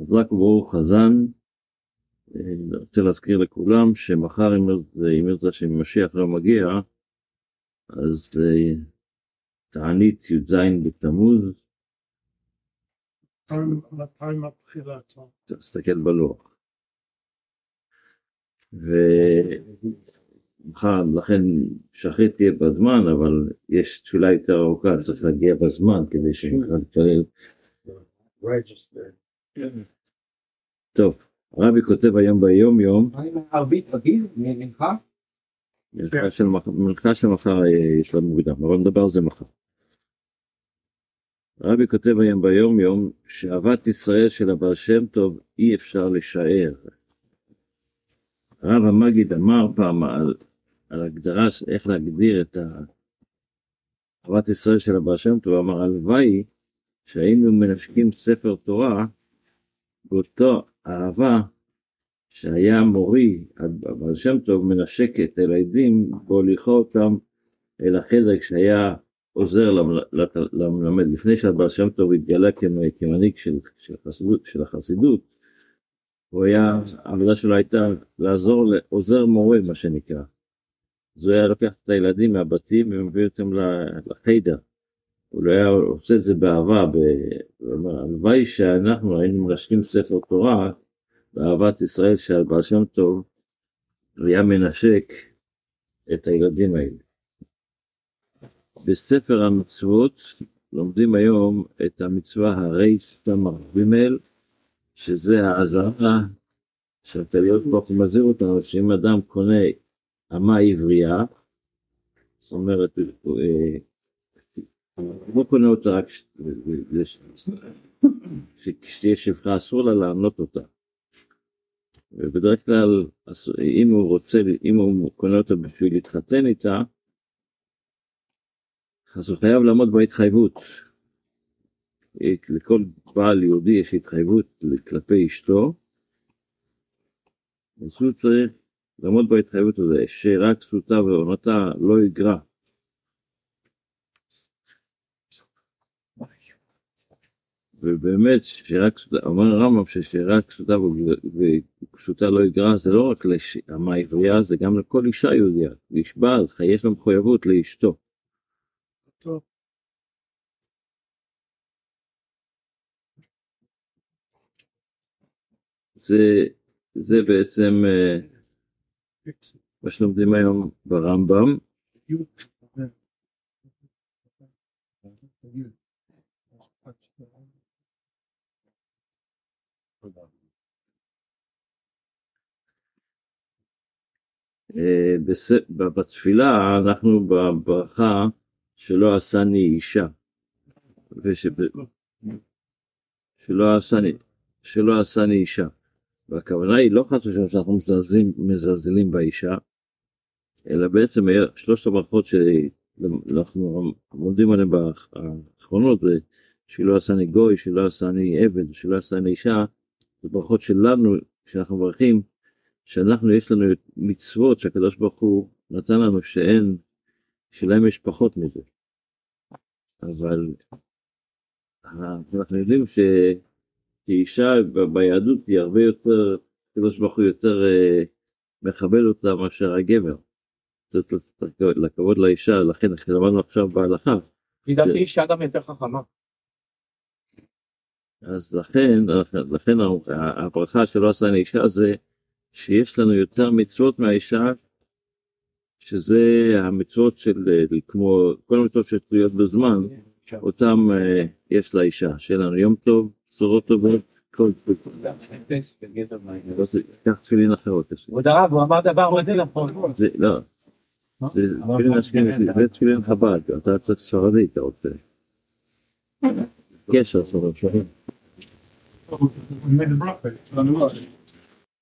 חזק וברוך חזן. אה, אני רוצה להזכיר לכולם שמחר אם ירצה שמשיח לא מגיע, אז אה, תענית י"ז בתמוז. מתי מתחילה הצעה? תסתכל בלוח. ומחר, לכן שחרית תהיה בזמן, אבל יש תפילה יותר ארוכה, צריך להגיע בזמן כדי שנוכל להתפלל. טוב, הרבי כותב היום ביום יום, ערבית רגיל, מנחה? מלכה של מחר אה, יש לנו מוקדם, אבל נדבר על זה מחר. הרבי כותב היום ביום יום שאהבת ישראל של הבעל שם טוב אי אפשר לשער. הרב המגיד אמר פעם על, על הגדרה, איך להגדיר את אהבת ישראל של הבעל שם טוב, אמר הלוואי שהיינו מנשקים ספר תורה באותו אהבה שהיה מורי, הבעל שם טוב מנשק את הילדים והוליכה אותם אל החדר כשהיה עוזר למלמד. לפני שהבעל שם טוב התגלה כמנהיג של, של, של החסידות, הוא היה, העבודה שלו הייתה לעזור לעוזר מורה מה שנקרא. אז הוא היה לוקח את הילדים מהבתים ומביא אותם לחדר. הוא לא היה עושה את זה באהבה, הלוואי שאנחנו היינו מרשקים ספר תורה באהבת ישראל של בעל שם טוב, היה מנשק את הילדים האלה. בספר המצוות לומדים היום את המצווה הרי ג' שזה האזהרה שהקדוש ברוך הוא מזהיר אותנו שאם אדם קונה אמה עברייה, זאת אומרת, הוא לא קונה אותה רק כשתהיה שפחה אסור לה לענות אותה. ובדרך כלל אם הוא רוצה, אם הוא קונה אותה בשביל להתחתן איתה, אז הוא חייב לעמוד בהתחייבות. לכל בעל יהודי יש התחייבות כלפי אשתו, אז הוא צריך לעמוד בהתחייבות הזו, שרק כסותה ועונתה לא יגרע. ובאמת, שרק כסותה, אומר הרמב"ם ששרק כסותה וכסותה לא יגרע, זה לא רק לאמה עברייה, זה גם לכל אישה יהודיה. איש בעל, יש לה מחויבות לאשתו. טוב. זה, זה בעצם אה, מה שלומדים היום ברמב"ם. בתפילה אנחנו בברכה שלא עשני אישה, שלא עשני, שלא עשני אישה. והכוונה היא לא חס ושלום שאנחנו מזלזלים, מזלזלים באישה, אלא בעצם שלושת הברכות שאנחנו לומדים עליהן באחרונות זה שלא עשני גוי, שלא עשני עבד, שלא עשני אישה, זה ברכות שלנו, שאנחנו מברכים, שאנחנו יש לנו מצוות שהקדוש ברוך הוא נתן לנו שאין, שלהם יש פחות מזה. אבל אנחנו יודעים ש... שאישה ביהדות היא הרבה יותר, הקדוש ברוך הוא יותר אה, מכבד אותה מאשר הגבר. צריך לכבוד לאישה, לכן למדנו עכשיו בהלכה. לדעתי אישה גם יותר חכמה. אז לכן, לכן הברכה שלא עשה לאישה זה שיש לנו יותר מצוות מהאישה, שזה המצוות של, כמו כל המצוות שתלויות בזמן, אותם אה, יש לאישה, שיהיה לנו יום טוב, בשורות טובות, כל טוב. קח תפילין אחרות. כבוד הרב, הוא אמר דבר מדהים נכון. לא, זה תפילין אשכנזי, זה תפילין חב"ד, אתה צריך ספרדי, אתה רוצה. קשר Ми не знали, що не можемо.